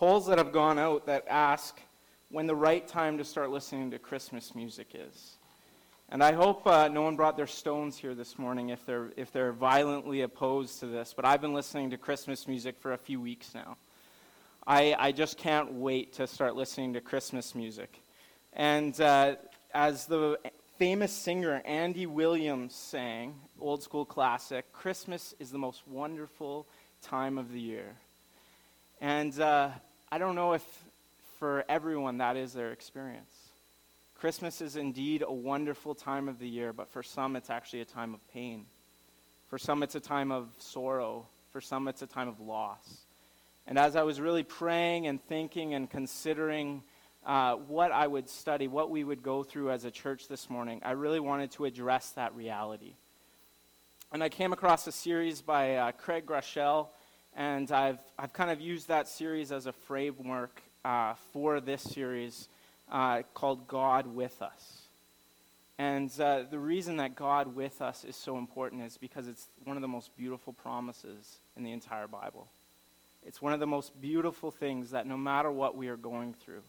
polls that have gone out that ask when the right time to start listening to Christmas music is. And I hope uh, no one brought their stones here this morning if they're, if they're violently opposed to this, but I've been listening to Christmas music for a few weeks now. I, I just can't wait to start listening to Christmas music. And uh, as the famous singer Andy Williams sang, old school classic, Christmas is the most wonderful time of the year. And uh, I don't know if for everyone that is their experience. Christmas is indeed a wonderful time of the year, but for some it's actually a time of pain. For some it's a time of sorrow. For some it's a time of loss. And as I was really praying and thinking and considering uh, what I would study, what we would go through as a church this morning, I really wanted to address that reality. And I came across a series by uh, Craig Groeschel, and I've, I've kind of used that series as a framework uh, for this series uh, called God with Us. And uh, the reason that God with us is so important is because it's one of the most beautiful promises in the entire Bible. It's one of the most beautiful things that no matter what we are going through,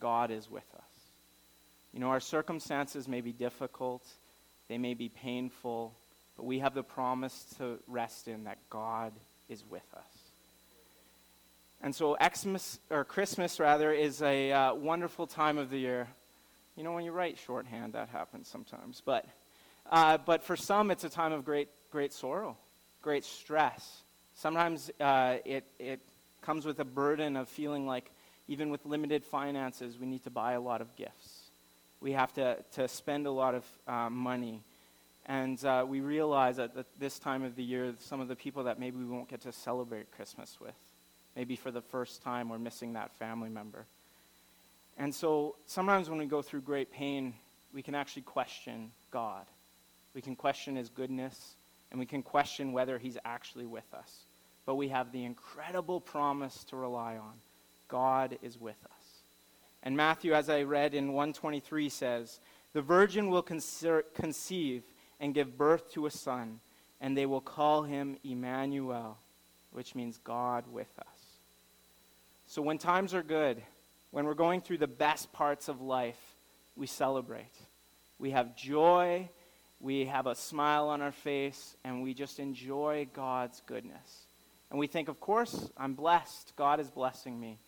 God is with us. You know, our circumstances may be difficult, they may be painful, but we have the promise to rest in that God is with us. And so Xmas, or Christmas rather, is a uh, wonderful time of the year. You know, when you write shorthand, that happens sometimes. But, uh, but for some, it's a time of great, great sorrow, great stress. Sometimes uh, it, it comes with a burden of feeling like, even with limited finances, we need to buy a lot of gifts. We have to, to spend a lot of uh, money. And uh, we realize that at this time of the year, some of the people that maybe we won't get to celebrate Christmas with, maybe for the first time, we're missing that family member. And so sometimes when we go through great pain, we can actually question God. We can question his goodness, and we can question whether he's actually with us. But we have the incredible promise to rely on God is with us. And Matthew, as I read in 123, says, The virgin will conceive and give birth to a son, and they will call him Emmanuel, which means God with us. So when times are good, when we're going through the best parts of life, we celebrate. We have joy, we have a smile on our face, and we just enjoy God's goodness. And we think, of course, I'm blessed. God is blessing me.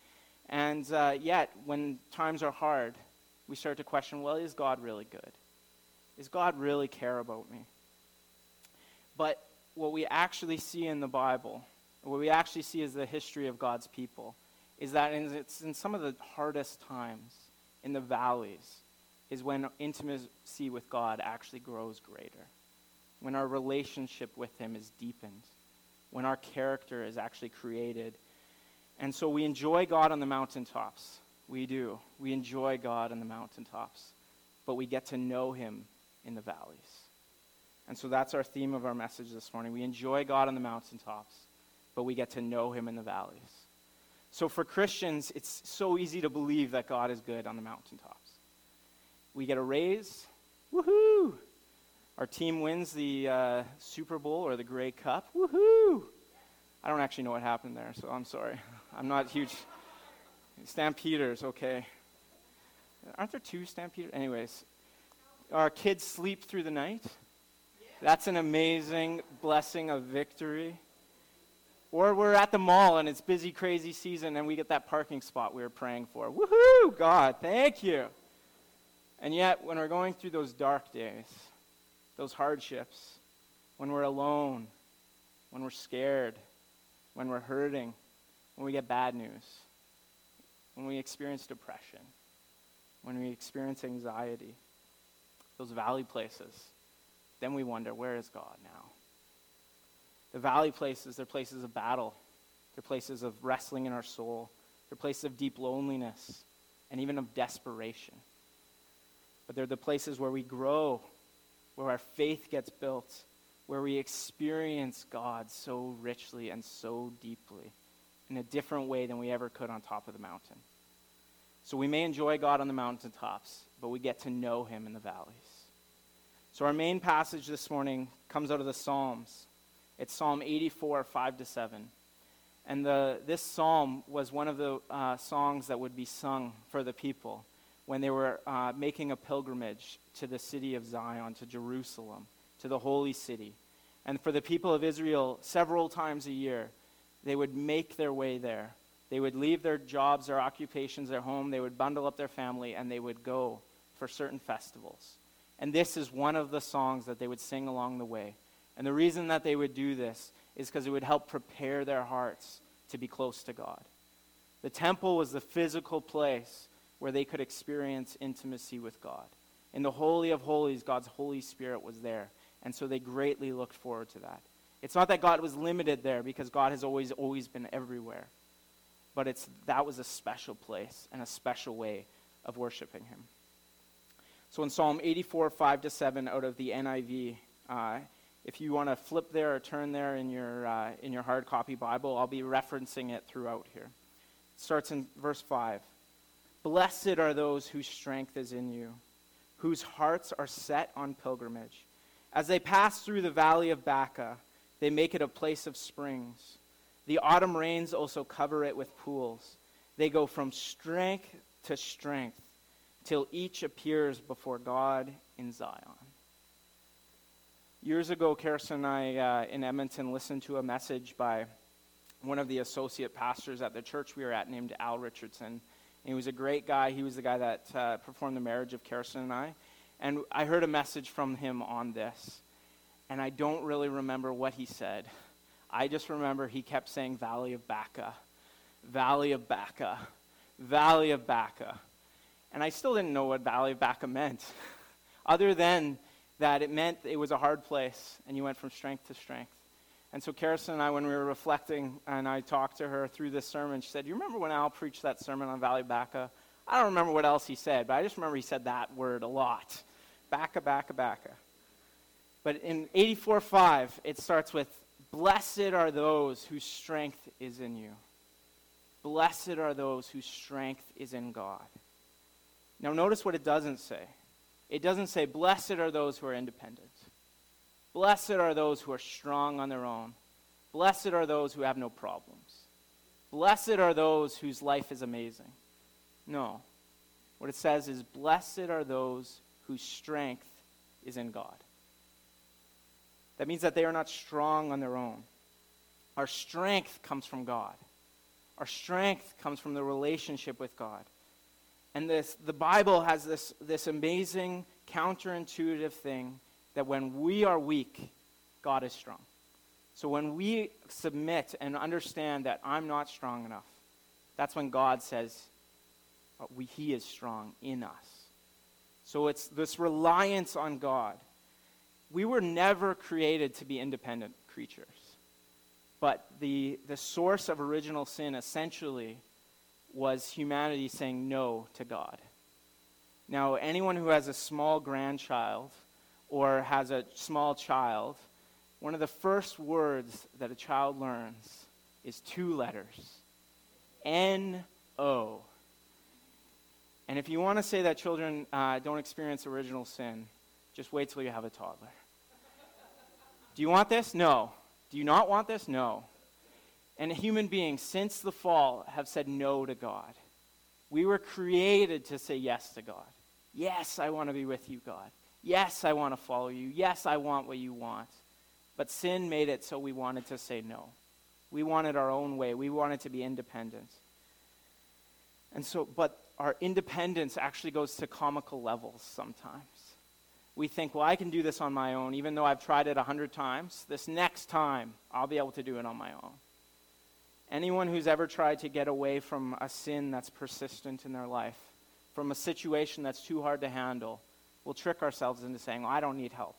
And uh, yet, when times are hard, we start to question well, is God really good? Does God really care about me? But what we actually see in the Bible, what we actually see is the history of God's people, is that in, it's in some of the hardest times, in the valleys, is when intimacy with God actually grows greater. When our relationship with Him is deepened. When our character is actually created and so we enjoy God on the mountaintops. We do. We enjoy God on the mountaintops. But we get to know Him in the valleys. And so that's our theme of our message this morning. We enjoy God on the mountaintops, but we get to know Him in the valleys. So for Christians, it's so easy to believe that God is good on the mountaintops. We get a raise. Woohoo! Our team wins the uh, Super Bowl or the Grey Cup. Woohoo! I don't actually know what happened there, so I'm sorry. I'm not huge. Stampeders, okay. Aren't there two Stampeders? Anyways, our kids sleep through the night. That's an amazing blessing of victory. Or we're at the mall and it's busy, crazy season and we get that parking spot we were praying for. Woohoo! God, thank you. And yet, when we're going through those dark days, those hardships, when we're alone, when we're scared, when we're hurting, when we get bad news, when we experience depression, when we experience anxiety, those valley places, then we wonder, where is God now? The valley places, they're places of battle. They're places of wrestling in our soul. They're places of deep loneliness and even of desperation. But they're the places where we grow, where our faith gets built, where we experience God so richly and so deeply in a different way than we ever could on top of the mountain. So we may enjoy God on the mountaintops, but we get to know him in the valleys. So our main passage this morning comes out of the Psalms. It's Psalm 84, 5 to 7. And the, this psalm was one of the uh, songs that would be sung for the people when they were uh, making a pilgrimage to the city of Zion, to Jerusalem, to the holy city. And for the people of Israel, several times a year, they would make their way there. They would leave their jobs, their occupations, their home, they would bundle up their family, and they would go for certain festivals. And this is one of the songs that they would sing along the way. And the reason that they would do this is because it would help prepare their hearts to be close to God. The temple was the physical place where they could experience intimacy with God. In the Holy of Holies, God's Holy Spirit was there. And so they greatly looked forward to that. It's not that God was limited there because God has always, always been everywhere. But it's, that was a special place and a special way of worshiping Him. So in Psalm 84, 5 to 7 out of the NIV, uh, if you want to flip there or turn there in your, uh, in your hard copy Bible, I'll be referencing it throughout here. It starts in verse 5. Blessed are those whose strength is in you, whose hearts are set on pilgrimage. As they pass through the valley of Baca, they make it a place of springs. The autumn rains also cover it with pools. They go from strength to strength till each appears before God in Zion. Years ago, Kirsten and I uh, in Edmonton listened to a message by one of the associate pastors at the church we were at named Al Richardson. And he was a great guy. He was the guy that uh, performed the marriage of Kirsten and I. And I heard a message from him on this. And I don't really remember what he said. I just remember he kept saying Valley of Baca, Valley of Baca, Valley of Baca. And I still didn't know what Valley of Baca meant, other than that it meant it was a hard place and you went from strength to strength. And so Kirsten and I, when we were reflecting, and I talked to her through this sermon, she said, You remember when Al preached that sermon on Valley Baca? I don't remember what else he said, but I just remember he said that word a lot. Baca, Baca, Baca. But in 84.5, it starts with, Blessed are those whose strength is in you. Blessed are those whose strength is in God. Now, notice what it doesn't say. It doesn't say, Blessed are those who are independent. Blessed are those who are strong on their own. Blessed are those who have no problems. Blessed are those whose life is amazing. No. What it says is, Blessed are those whose strength is in God. That means that they are not strong on their own. Our strength comes from God. Our strength comes from the relationship with God. And this, the Bible has this, this amazing counterintuitive thing that when we are weak, God is strong. So when we submit and understand that I'm not strong enough, that's when God says, uh, we, He is strong in us. So it's this reliance on God. We were never created to be independent creatures. But the, the source of original sin essentially was humanity saying no to God. Now, anyone who has a small grandchild or has a small child, one of the first words that a child learns is two letters N O. And if you want to say that children uh, don't experience original sin, just wait till you have a toddler. Do you want this? No. Do you not want this? No and human beings since the fall have said no to God. We were created to say yes to God. Yes, I want to be with you, God. Yes, I want to follow you. Yes, I want what you want. But sin made it so we wanted to say no. We wanted our own way. We wanted to be independent. And so, but our independence actually goes to comical levels sometimes. We think, well, I can do this on my own, even though I've tried it a hundred times. This next time, I'll be able to do it on my own. Anyone who's ever tried to get away from a sin that's persistent in their life, from a situation that's too hard to handle, will trick ourselves into saying, well, I don't need help.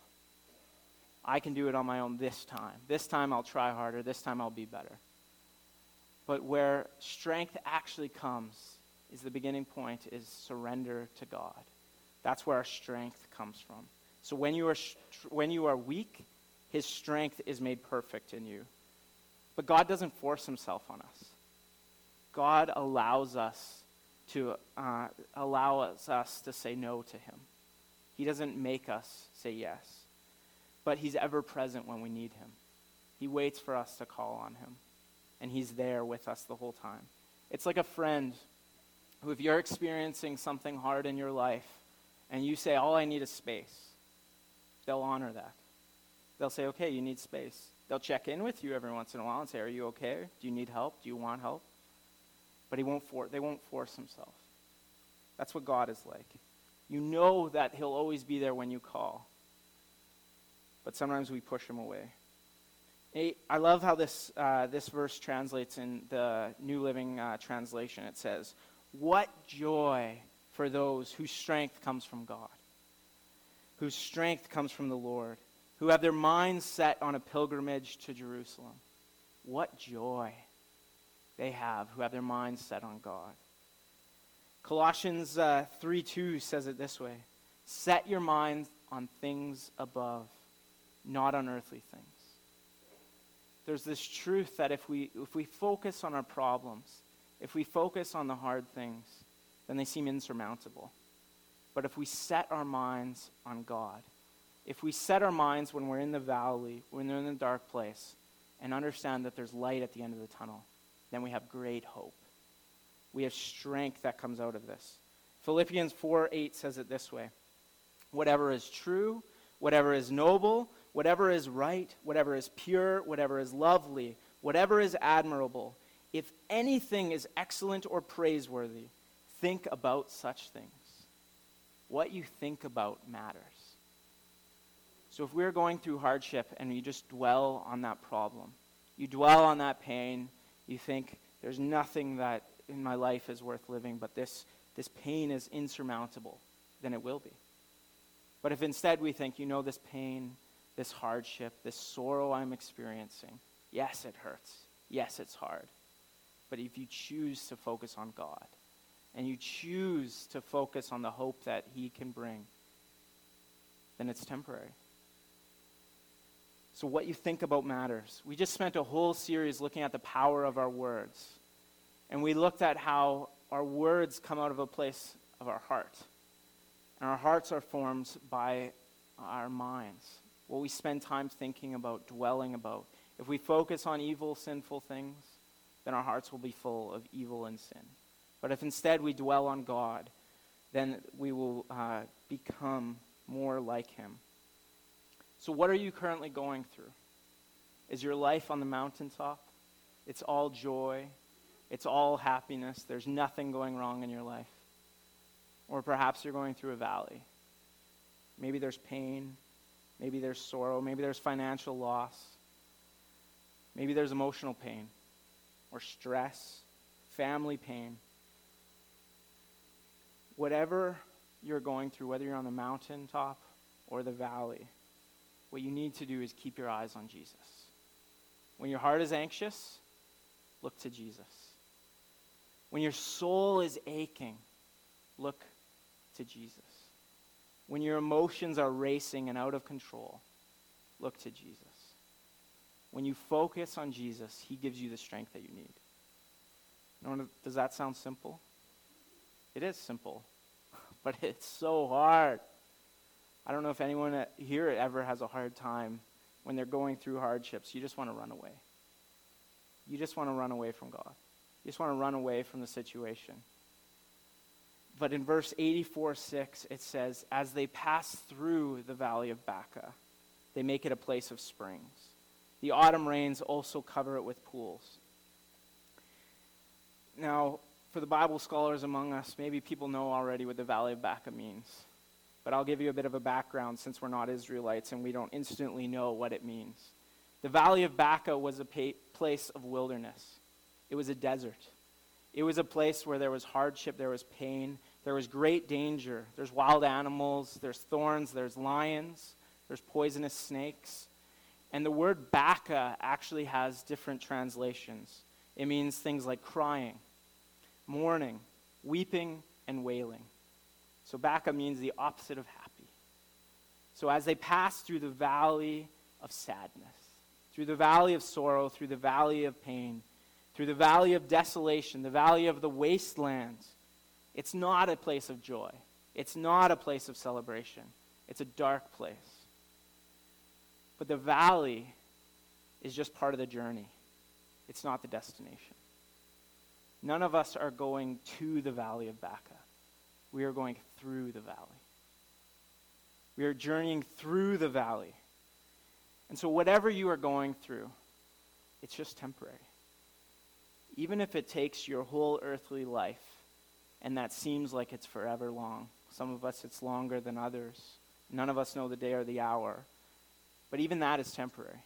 I can do it on my own this time. This time I'll try harder. This time I'll be better. But where strength actually comes is the beginning point is surrender to God. That's where our strength comes from. So when you are, when you are weak, his strength is made perfect in you. But God doesn't force himself on us. God allows us to uh, us to say no to him. He doesn't make us say yes. But he's ever present when we need him. He waits for us to call on him. and He's there with us the whole time. It's like a friend who, if you're experiencing something hard in your life and you say, All I need is space, they'll honor that. They'll say, Okay, you need space. They'll check in with you every once in a while and say, Are you okay? Do you need help? Do you want help? But he won't for- they won't force himself. That's what God is like. You know that He'll always be there when you call. But sometimes we push Him away. I love how this, uh, this verse translates in the New Living uh, Translation. It says, What joy for those whose strength comes from God, whose strength comes from the Lord, who have their minds set on a pilgrimage to Jerusalem. What joy they have who have their minds set on God. Colossians uh, 3 2 says it this way Set your minds on things above, not on earthly things. There's this truth that if we, if we focus on our problems, if we focus on the hard things, then they seem insurmountable. But if we set our minds on God, if we set our minds when we're in the valley, when we're in the dark place, and understand that there's light at the end of the tunnel, then we have great hope. We have strength that comes out of this. Philippians 4 8 says it this way Whatever is true, whatever is noble, whatever is right, whatever is pure, whatever is lovely, whatever is admirable, if anything is excellent or praiseworthy, think about such things. What you think about matters. So if we're going through hardship and you just dwell on that problem, you dwell on that pain, you think there's nothing that in my life is worth living, but this, this pain is insurmountable, then it will be. But if instead we think, you know, this pain, this hardship, this sorrow I'm experiencing, yes, it hurts. Yes, it's hard. But if you choose to focus on God and you choose to focus on the hope that He can bring, then it's temporary. So, what you think about matters. We just spent a whole series looking at the power of our words. And we looked at how our words come out of a place of our heart. And our hearts are formed by our minds, what we spend time thinking about, dwelling about. If we focus on evil, sinful things, then our hearts will be full of evil and sin. But if instead we dwell on God, then we will uh, become more like Him. So, what are you currently going through? Is your life on the mountaintop? It's all joy, it's all happiness. There's nothing going wrong in your life. Or perhaps you're going through a valley. Maybe there's pain. Maybe there's sorrow. Maybe there's financial loss. Maybe there's emotional pain or stress, family pain. Whatever you're going through, whether you're on the mountaintop or the valley, what you need to do is keep your eyes on Jesus. When your heart is anxious, look to Jesus. When your soul is aching, look to Jesus. When your emotions are racing and out of control, look to Jesus. When you focus on Jesus, He gives you the strength that you need. Does that sound simple? It is simple, but it's so hard. I don't know if anyone here ever has a hard time when they're going through hardships. You just want to run away. You just want to run away from God. You just want to run away from the situation. But in verse 84 6, it says, As they pass through the valley of Baca, they make it a place of springs. The autumn rains also cover it with pools. Now, for the Bible scholars among us, maybe people know already what the Valley of Baca means. But I'll give you a bit of a background since we're not Israelites and we don't instantly know what it means. The Valley of Baca was a pa- place of wilderness. It was a desert. It was a place where there was hardship, there was pain, there was great danger. There's wild animals, there's thorns, there's lions, there's poisonous snakes. And the word Baca actually has different translations. It means things like crying, mourning, weeping, and wailing. So Baca means the opposite of happy. So as they pass through the valley of sadness, through the valley of sorrow, through the valley of pain, through the valley of desolation, the valley of the wastelands. It's not a place of joy. It's not a place of celebration. It's a dark place. But the valley is just part of the journey. It's not the destination. None of us are going to the valley of Baca. We are going through the valley. We are journeying through the valley. And so, whatever you are going through, it's just temporary. Even if it takes your whole earthly life, and that seems like it's forever long. Some of us, it's longer than others. None of us know the day or the hour. But even that is temporary.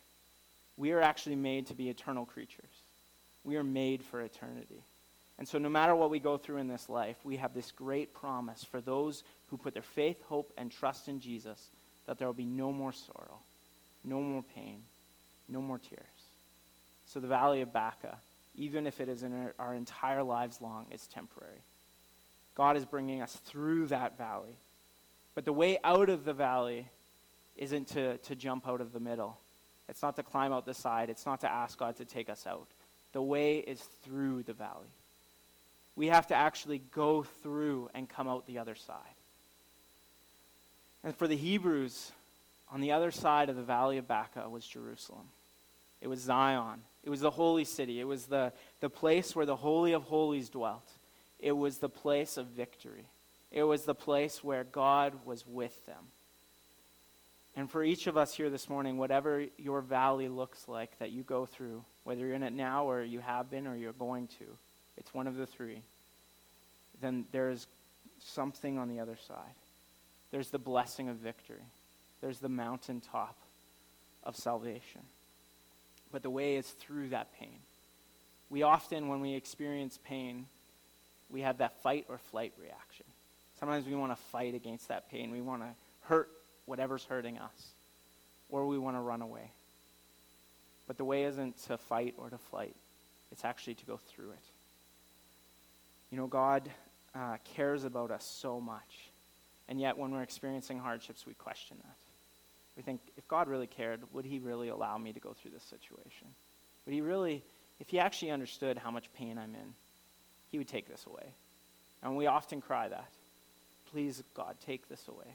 We are actually made to be eternal creatures. We are made for eternity. And so, no matter what we go through in this life, we have this great promise for those who put their faith, hope, and trust in Jesus that there will be no more sorrow, no more pain, no more tears. So, the valley of Baca, even if it is in our, our entire lives long, is temporary. God is bringing us through that valley. But the way out of the valley isn't to, to jump out of the middle. It's not to climb out the side. It's not to ask God to take us out. The way is through the valley. We have to actually go through and come out the other side. And for the Hebrews, on the other side of the valley of Baca was Jerusalem. It was Zion. It was the holy city. It was the, the place where the Holy of Holies dwelt. It was the place of victory. It was the place where God was with them. And for each of us here this morning, whatever your valley looks like that you go through, whether you're in it now or you have been or you're going to, it's one of the three, then there's something on the other side. There's the blessing of victory, there's the mountaintop of salvation. But the way is through that pain. We often, when we experience pain, we have that fight or flight reaction. Sometimes we want to fight against that pain. We want to hurt whatever's hurting us, or we want to run away. But the way isn't to fight or to flight, it's actually to go through it. You know, God uh, cares about us so much. And yet, when we're experiencing hardships, we question that. We think, if God really cared, would He really allow me to go through this situation? Would He really, if He actually understood how much pain I'm in, He would take this away. And we often cry that. Please, God, take this away.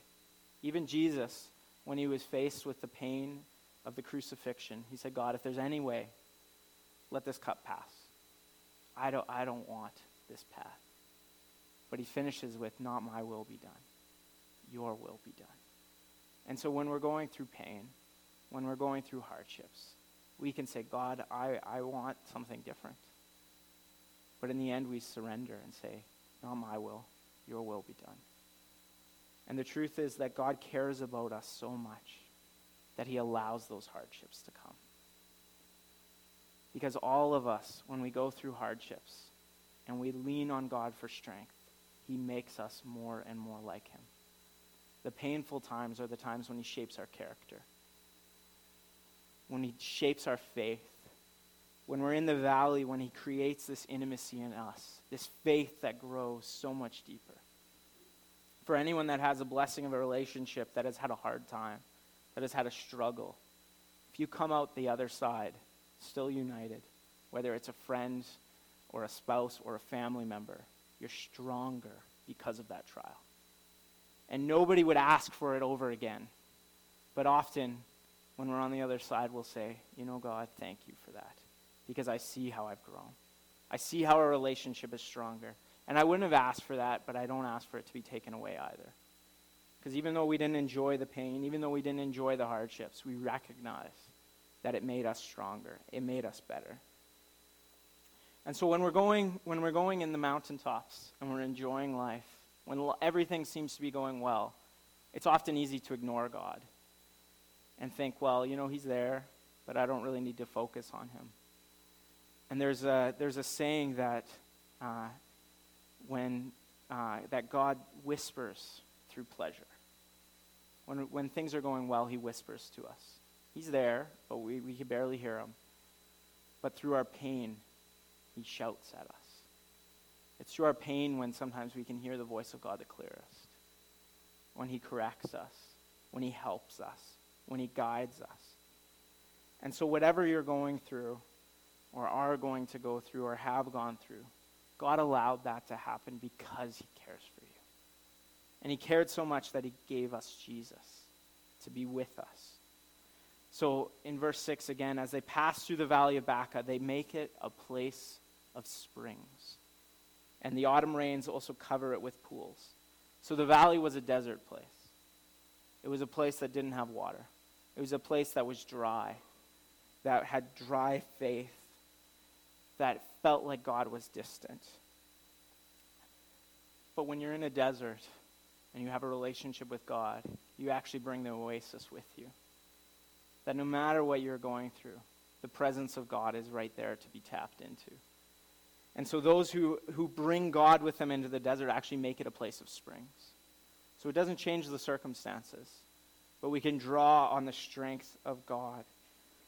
Even Jesus, when he was faced with the pain of the crucifixion, he said, God, if there's any way, let this cup pass. I don't, I don't want this path. But he finishes with, Not my will be done, your will be done. And so when we're going through pain, when we're going through hardships, we can say, God, I, I want something different. But in the end, we surrender and say, Not my will, your will be done. And the truth is that God cares about us so much that he allows those hardships to come. Because all of us, when we go through hardships, and we lean on God for strength, He makes us more and more like Him. The painful times are the times when He shapes our character, when He shapes our faith, when we're in the valley, when He creates this intimacy in us, this faith that grows so much deeper. For anyone that has a blessing of a relationship that has had a hard time, that has had a struggle, if you come out the other side still united, whether it's a friend, or a spouse or a family member, you're stronger because of that trial. And nobody would ask for it over again. But often, when we're on the other side, we'll say, You know, God, thank you for that. Because I see how I've grown. I see how our relationship is stronger. And I wouldn't have asked for that, but I don't ask for it to be taken away either. Because even though we didn't enjoy the pain, even though we didn't enjoy the hardships, we recognize that it made us stronger. It made us better. And so when we're going, when we're going in the mountaintops and we're enjoying life, when everything seems to be going well, it's often easy to ignore God and think, well, you know, He's there, but I don't really need to focus on Him. And there's a, there's a saying that uh, when uh, that God whispers through pleasure. When, when things are going well, He whispers to us. He's there, but we, we can barely hear Him. But through our pain, he shouts at us. It's through our pain when sometimes we can hear the voice of God the clearest. When He corrects us, when He helps us, when He guides us. And so, whatever you're going through, or are going to go through, or have gone through, God allowed that to happen because He cares for you. And He cared so much that He gave us Jesus to be with us. So in verse 6 again, as they pass through the valley of Baca, they make it a place of springs. And the autumn rains also cover it with pools. So the valley was a desert place. It was a place that didn't have water. It was a place that was dry, that had dry faith, that felt like God was distant. But when you're in a desert and you have a relationship with God, you actually bring the oasis with you. That no matter what you're going through, the presence of God is right there to be tapped into. And so those who, who bring God with them into the desert actually make it a place of springs. So it doesn't change the circumstances, but we can draw on the strength of God.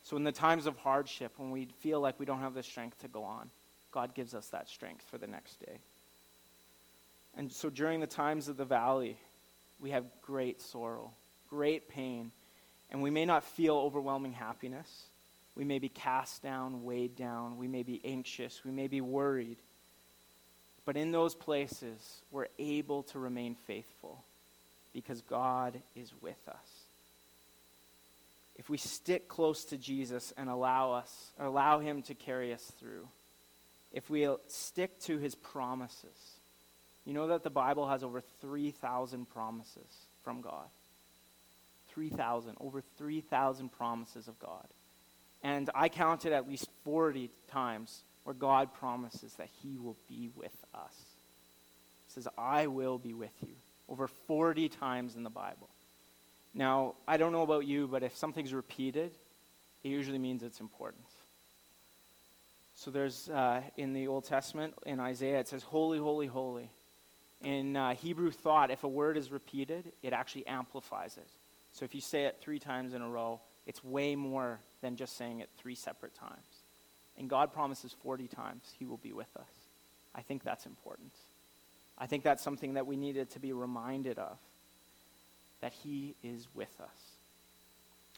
So in the times of hardship, when we feel like we don't have the strength to go on, God gives us that strength for the next day. And so during the times of the valley, we have great sorrow, great pain, and we may not feel overwhelming happiness. We may be cast down, weighed down. We may be anxious. We may be worried. But in those places, we're able to remain faithful because God is with us. If we stick close to Jesus and allow us, allow him to carry us through, if we stick to his promises, you know that the Bible has over 3,000 promises from God. 3,000, over 3,000 promises of God. And I counted at least 40 times where God promises that he will be with us. He says, I will be with you. Over 40 times in the Bible. Now, I don't know about you, but if something's repeated, it usually means it's important. So there's uh, in the Old Testament, in Isaiah, it says, Holy, holy, holy. In uh, Hebrew thought, if a word is repeated, it actually amplifies it. So if you say it three times in a row, it's way more than just saying it three separate times. And God promises 40 times He will be with us. I think that's important. I think that's something that we needed to be reminded of that He is with us.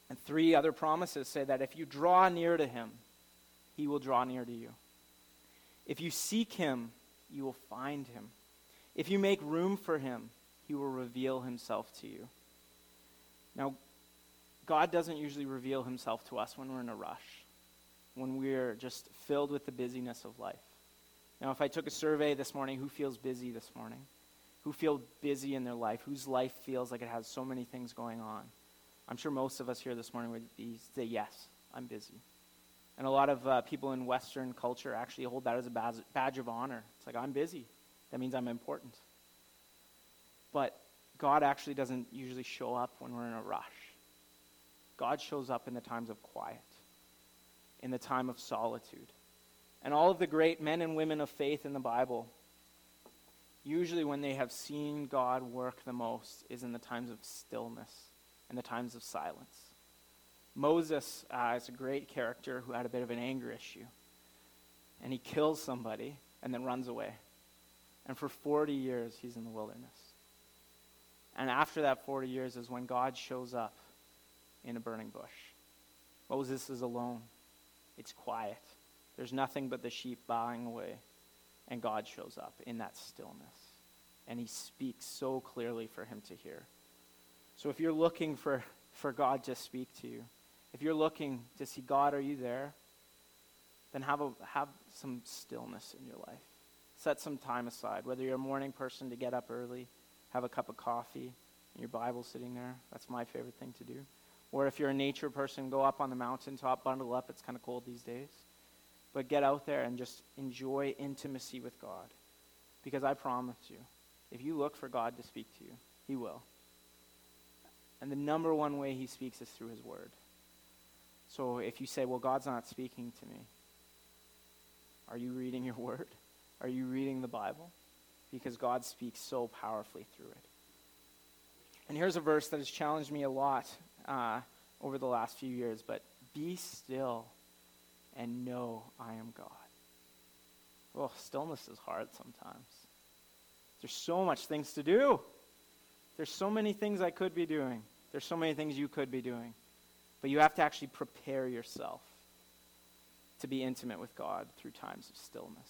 And three other promises say that if you draw near to Him, He will draw near to you. If you seek Him, you will find Him. If you make room for Him, He will reveal Himself to you. Now, God doesn't usually reveal himself to us when we're in a rush, when we're just filled with the busyness of life. Now, if I took a survey this morning, who feels busy this morning? Who feel busy in their life? Whose life feels like it has so many things going on? I'm sure most of us here this morning would be, say, yes, I'm busy. And a lot of uh, people in Western culture actually hold that as a badge of honor. It's like, I'm busy. That means I'm important. But God actually doesn't usually show up when we're in a rush. God shows up in the times of quiet, in the time of solitude. And all of the great men and women of faith in the Bible, usually when they have seen God work the most, is in the times of stillness and the times of silence. Moses uh, is a great character who had a bit of an anger issue. And he kills somebody and then runs away. And for 40 years, he's in the wilderness. And after that 40 years is when God shows up in a burning bush. Moses is alone. It's quiet. There's nothing but the sheep bowing away. And God shows up in that stillness. And he speaks so clearly for him to hear. So if you're looking for, for God to speak to you, if you're looking to see God, are you there? Then have, a, have some stillness in your life. Set some time aside, whether you're a morning person to get up early have a cup of coffee, and your Bible sitting there. That's my favorite thing to do. Or if you're a nature person, go up on the mountaintop, bundle up. It's kind of cold these days. But get out there and just enjoy intimacy with God. Because I promise you, if you look for God to speak to you, He will. And the number one way He speaks is through His Word. So if you say, well, God's not speaking to me, are you reading your Word? Are you reading the Bible? because God speaks so powerfully through it. And here's a verse that has challenged me a lot uh, over the last few years, but be still and know I am God. Well, stillness is hard sometimes. There's so much things to do. There's so many things I could be doing. There's so many things you could be doing. But you have to actually prepare yourself to be intimate with God through times of stillness.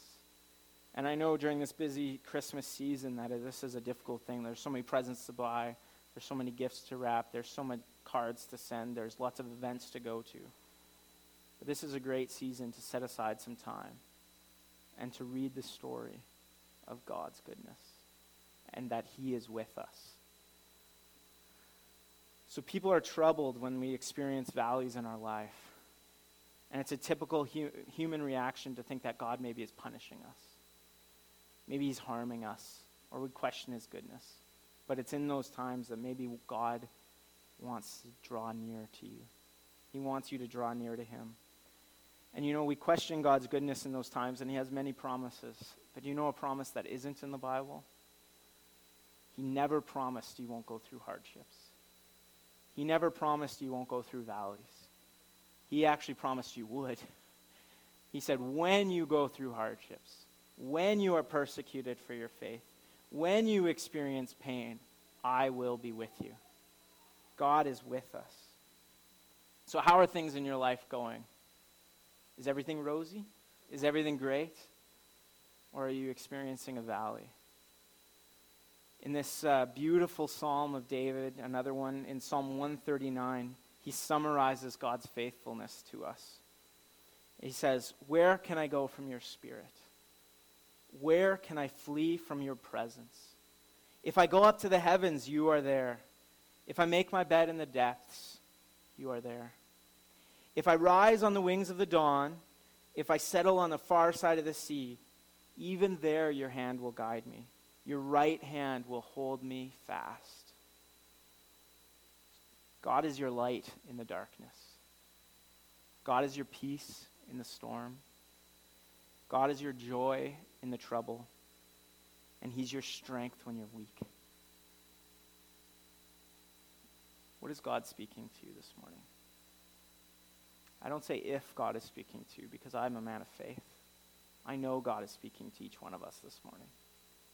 And I know during this busy Christmas season that this is a difficult thing. There's so many presents to buy, there's so many gifts to wrap, there's so much cards to send, there's lots of events to go to. But this is a great season to set aside some time and to read the story of God's goodness and that He is with us. So people are troubled when we experience valleys in our life. And it's a typical hu- human reaction to think that God maybe is punishing us. Maybe he's harming us, or we question his goodness. But it's in those times that maybe God wants to draw near to you. He wants you to draw near to him. And you know, we question God's goodness in those times, and he has many promises. But you know a promise that isn't in the Bible? He never promised you won't go through hardships. He never promised you won't go through valleys. He actually promised you would. He said, when you go through hardships, when you are persecuted for your faith, when you experience pain, I will be with you. God is with us. So, how are things in your life going? Is everything rosy? Is everything great? Or are you experiencing a valley? In this uh, beautiful psalm of David, another one in Psalm 139, he summarizes God's faithfulness to us. He says, Where can I go from your spirit? Where can I flee from your presence? If I go up to the heavens, you are there. If I make my bed in the depths, you are there. If I rise on the wings of the dawn, if I settle on the far side of the sea, even there your hand will guide me. Your right hand will hold me fast. God is your light in the darkness. God is your peace in the storm. God is your joy in the trouble. And He's your strength when you're weak. What is God speaking to you this morning? I don't say if God is speaking to you because I'm a man of faith. I know God is speaking to each one of us this morning.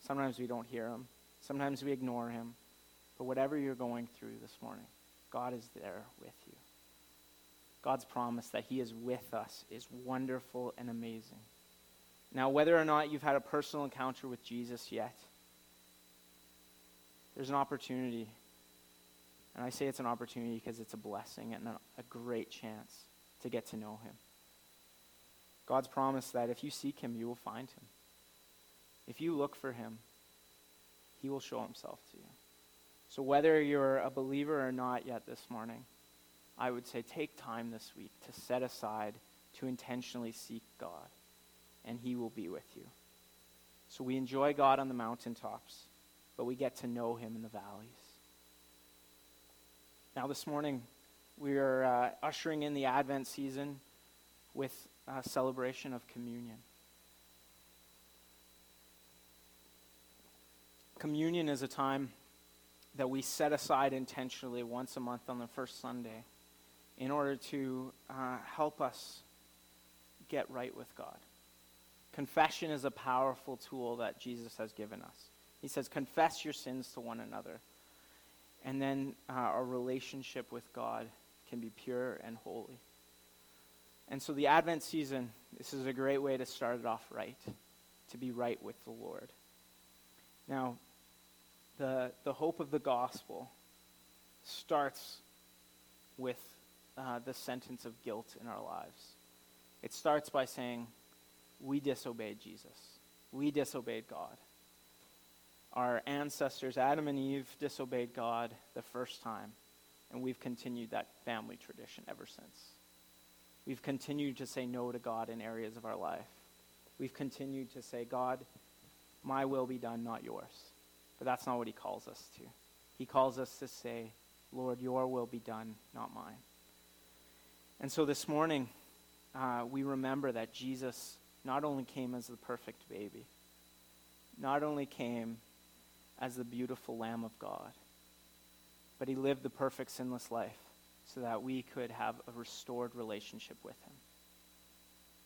Sometimes we don't hear Him, sometimes we ignore Him. But whatever you're going through this morning, God is there with you. God's promise that He is with us is wonderful and amazing. Now, whether or not you've had a personal encounter with Jesus yet, there's an opportunity. And I say it's an opportunity because it's a blessing and a great chance to get to know Him. God's promise that if you seek Him, you will find Him. If you look for Him, He will show Himself to you. So, whether you're a believer or not yet this morning, I would say take time this week to set aside to intentionally seek God, and He will be with you. So, we enjoy God on the mountaintops, but we get to know Him in the valleys. Now, this morning, we are uh, ushering in the Advent season with a celebration of communion. Communion is a time that we set aside intentionally once a month on the first Sunday in order to uh, help us get right with God. Confession is a powerful tool that Jesus has given us. He says, Confess your sins to one another. And then uh, our relationship with God can be pure and holy. And so, the Advent season, this is a great way to start it off right, to be right with the Lord. Now, the, the hope of the gospel starts with uh, the sentence of guilt in our lives. It starts by saying, We disobeyed Jesus, we disobeyed God. Our ancestors, Adam and Eve, disobeyed God the first time, and we've continued that family tradition ever since. We've continued to say no to God in areas of our life. We've continued to say, God, my will be done, not yours. But that's not what he calls us to. He calls us to say, Lord, your will be done, not mine. And so this morning, uh, we remember that Jesus not only came as the perfect baby, not only came as the beautiful Lamb of God, but he lived the perfect sinless life so that we could have a restored relationship with him.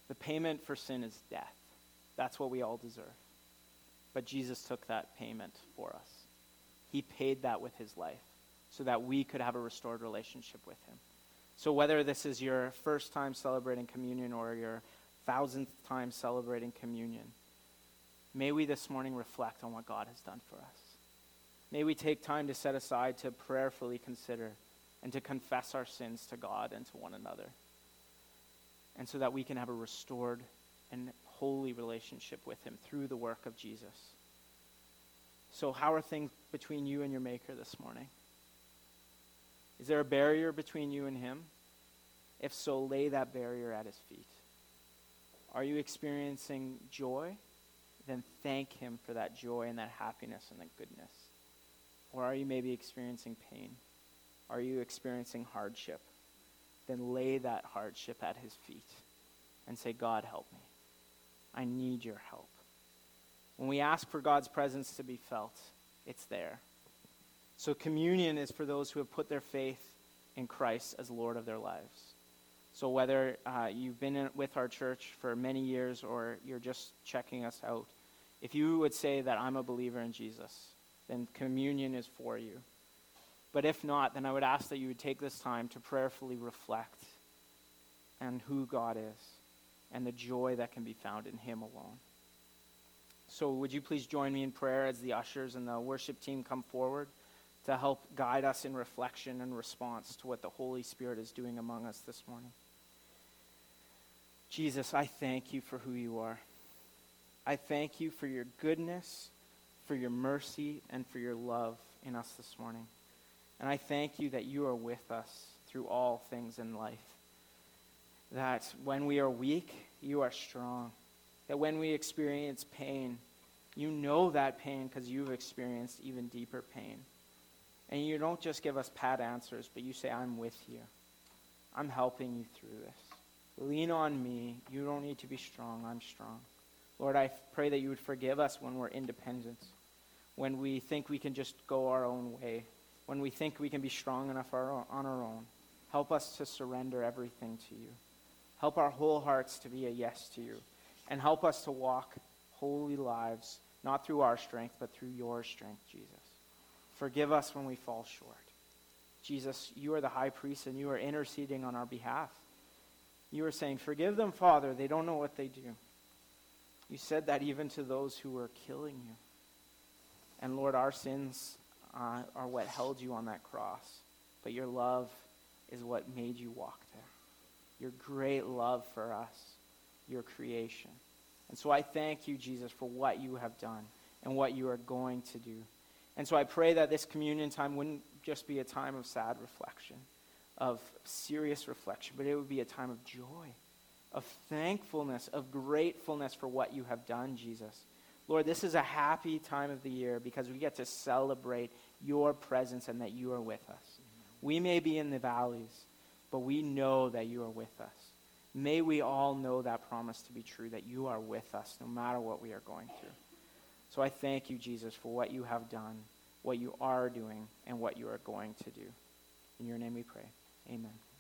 The payment for sin is death. That's what we all deserve. But Jesus took that payment for us. He paid that with his life so that we could have a restored relationship with him. So, whether this is your first time celebrating communion or your thousandth time celebrating communion, may we this morning reflect on what God has done for us. May we take time to set aside to prayerfully consider and to confess our sins to God and to one another. And so that we can have a restored and holy relationship with Him through the work of Jesus. So, how are things between you and your Maker this morning? Is there a barrier between you and Him? If so, lay that barrier at His feet. Are you experiencing joy? Then thank Him for that joy and that happiness and that goodness. Or are you maybe experiencing pain? Are you experiencing hardship? Then lay that hardship at His feet and say, God, help me. I need your help. When we ask for God's presence to be felt, it's there. So, communion is for those who have put their faith in Christ as Lord of their lives. So, whether uh, you've been in, with our church for many years or you're just checking us out, if you would say that I'm a believer in Jesus, then communion is for you. But if not, then I would ask that you would take this time to prayerfully reflect on who God is and the joy that can be found in Him alone. So, would you please join me in prayer as the ushers and the worship team come forward to help guide us in reflection and response to what the Holy Spirit is doing among us this morning? Jesus, I thank you for who you are. I thank you for your goodness, for your mercy, and for your love in us this morning. And I thank you that you are with us through all things in life. That when we are weak, you are strong. That when we experience pain, you know that pain because you've experienced even deeper pain. And you don't just give us pat answers, but you say, I'm with you. I'm helping you through this. Lean on me. You don't need to be strong. I'm strong. Lord, I pray that you would forgive us when we're independent, when we think we can just go our own way, when we think we can be strong enough on our own. Help us to surrender everything to you. Help our whole hearts to be a yes to you. And help us to walk holy lives, not through our strength, but through your strength, Jesus. Forgive us when we fall short. Jesus, you are the high priest and you are interceding on our behalf. You are saying, Forgive them, Father. They don't know what they do. You said that even to those who were killing you. And Lord, our sins uh, are what held you on that cross. But your love is what made you walk there. Your great love for us, your creation. And so I thank you, Jesus, for what you have done and what you are going to do. And so I pray that this communion time wouldn't just be a time of sad reflection, of serious reflection, but it would be a time of joy of thankfulness, of gratefulness for what you have done, Jesus. Lord, this is a happy time of the year because we get to celebrate your presence and that you are with us. We may be in the valleys, but we know that you are with us. May we all know that promise to be true, that you are with us no matter what we are going through. So I thank you, Jesus, for what you have done, what you are doing, and what you are going to do. In your name we pray. Amen.